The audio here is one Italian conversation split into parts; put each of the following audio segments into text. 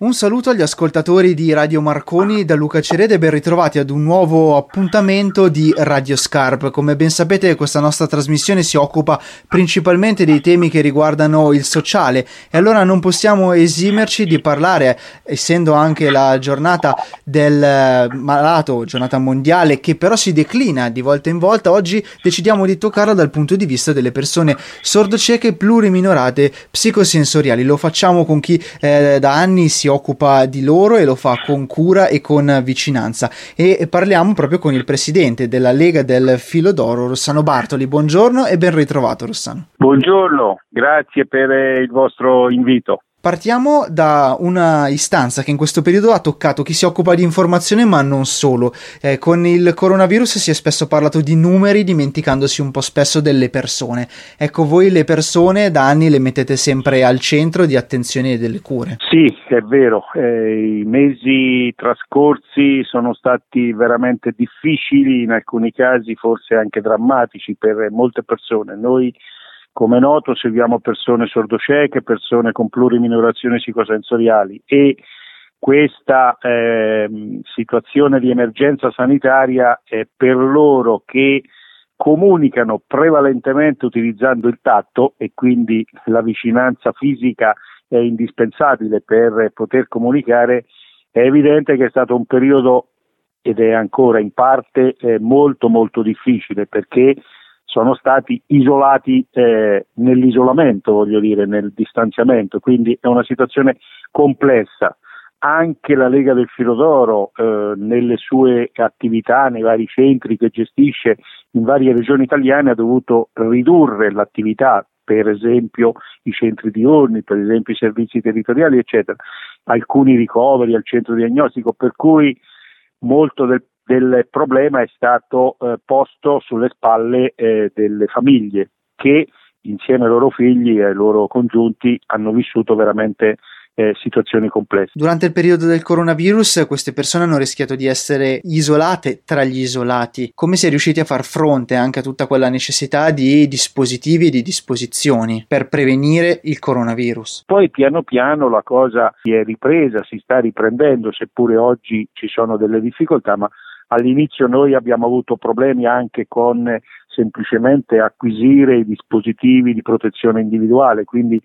Un saluto agli ascoltatori di Radio Marconi da Luca Cerede e ben ritrovati ad un nuovo appuntamento di Radio Scarp. Come ben sapete questa nostra trasmissione si occupa principalmente dei temi che riguardano il sociale e allora non possiamo esimerci di parlare, essendo anche la giornata del malato, giornata mondiale che però si declina di volta in volta, oggi decidiamo di toccarla dal punto di vista delle persone sordocieche pluriminorate psicosensoriali. Lo facciamo con chi eh, da anni si occupa di loro e lo fa con cura e con vicinanza. E parliamo proprio con il presidente della Lega del Filo d'Oro, Rossano Bartoli. Buongiorno e ben ritrovato Rossano. Buongiorno, grazie per il vostro invito. Partiamo da una istanza che in questo periodo ha toccato chi si occupa di informazione, ma non solo. Eh, con il coronavirus si è spesso parlato di numeri, dimenticandosi un po' spesso delle persone. Ecco, voi le persone da anni le mettete sempre al centro di attenzione e delle cure. Sì, è vero. Eh, I mesi trascorsi sono stati veramente difficili, in alcuni casi forse anche drammatici per molte persone. Noi come noto seguiamo persone sordocieche, persone con pluriminorazioni psicosensoriali e questa eh, situazione di emergenza sanitaria è per loro che comunicano prevalentemente utilizzando il tatto e quindi la vicinanza fisica è indispensabile per poter comunicare, è evidente che è stato un periodo ed è ancora in parte eh, molto molto difficile perché sono stati isolati eh, nell'isolamento, voglio dire, nel distanziamento, quindi è una situazione complessa. Anche la Lega del Filodoro eh, nelle sue attività, nei vari centri che gestisce in varie regioni italiane ha dovuto ridurre l'attività, per esempio i centri diurni, per esempio i servizi territoriali, eccetera, alcuni ricoveri al centro diagnostico, per cui molto del del problema è stato eh, posto sulle spalle eh, delle famiglie che insieme ai loro figli e ai loro congiunti hanno vissuto veramente eh, situazioni complesse. Durante il periodo del coronavirus queste persone hanno rischiato di essere isolate tra gli isolati. Come si è riusciti a far fronte anche a tutta quella necessità di dispositivi e di disposizioni per prevenire il coronavirus? Poi piano piano la cosa si è ripresa, si sta riprendendo, seppure oggi ci sono delle difficoltà, ma All'inizio noi abbiamo avuto problemi anche con semplicemente acquisire i dispositivi di protezione individuale, quindi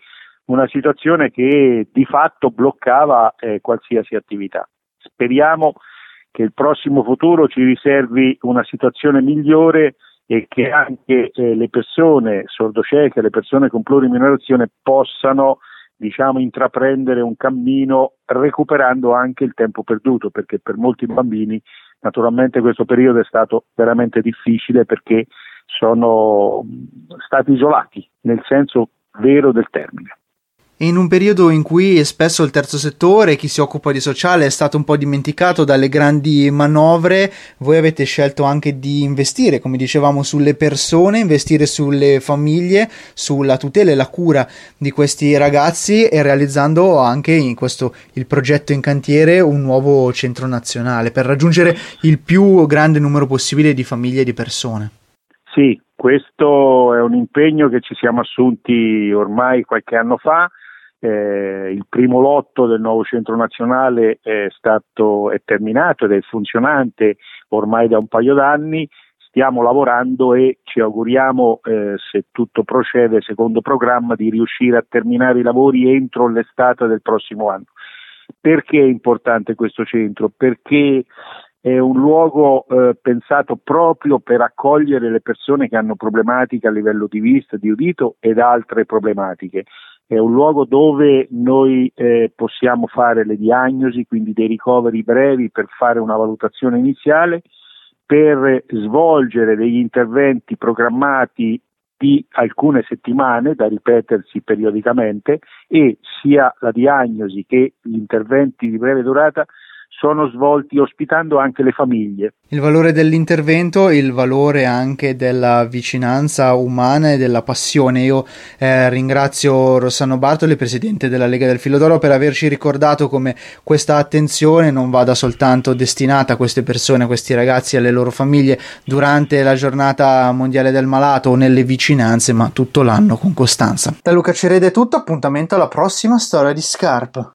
una situazione che di fatto bloccava eh, qualsiasi attività. Speriamo che il prossimo futuro ci riservi una situazione migliore e che anche eh, le persone sordocieche, le persone con pluriminorazione possano diciamo, intraprendere un cammino recuperando anche il tempo perduto, perché per molti bambini naturalmente questo periodo è stato veramente difficile perché sono stati isolati nel senso vero del termine in un periodo in cui spesso il terzo settore, chi si occupa di sociale, è stato un po' dimenticato dalle grandi manovre, voi avete scelto anche di investire, come dicevamo, sulle persone, investire sulle famiglie, sulla tutela e la cura di questi ragazzi e realizzando anche in questo il progetto in cantiere un nuovo centro nazionale per raggiungere il più grande numero possibile di famiglie e di persone. Sì, questo è un impegno che ci siamo assunti ormai qualche anno fa eh, il primo lotto del nuovo centro nazionale è stato è terminato ed è funzionante ormai da un paio d'anni. Stiamo lavorando e ci auguriamo, eh, se tutto procede secondo programma, di riuscire a terminare i lavori entro l'estate del prossimo anno. Perché è importante questo centro? Perché è un luogo eh, pensato proprio per accogliere le persone che hanno problematiche a livello di vista, di udito ed altre problematiche è un luogo dove noi eh, possiamo fare le diagnosi, quindi dei ricoveri brevi per fare una valutazione iniziale, per svolgere degli interventi programmati di alcune settimane da ripetersi periodicamente e sia la diagnosi che gli interventi di breve durata sono svolti ospitando anche le famiglie. Il valore dell'intervento, il valore anche della vicinanza umana e della passione. Io eh, ringrazio Rossano Bartoli, presidente della Lega del Filodoro, per averci ricordato come questa attenzione non vada soltanto destinata a queste persone, a questi ragazzi e alle loro famiglie durante la giornata mondiale del malato o nelle vicinanze, ma tutto l'anno con costanza. Da Luca Cerede è tutto, appuntamento alla prossima storia di Scarp.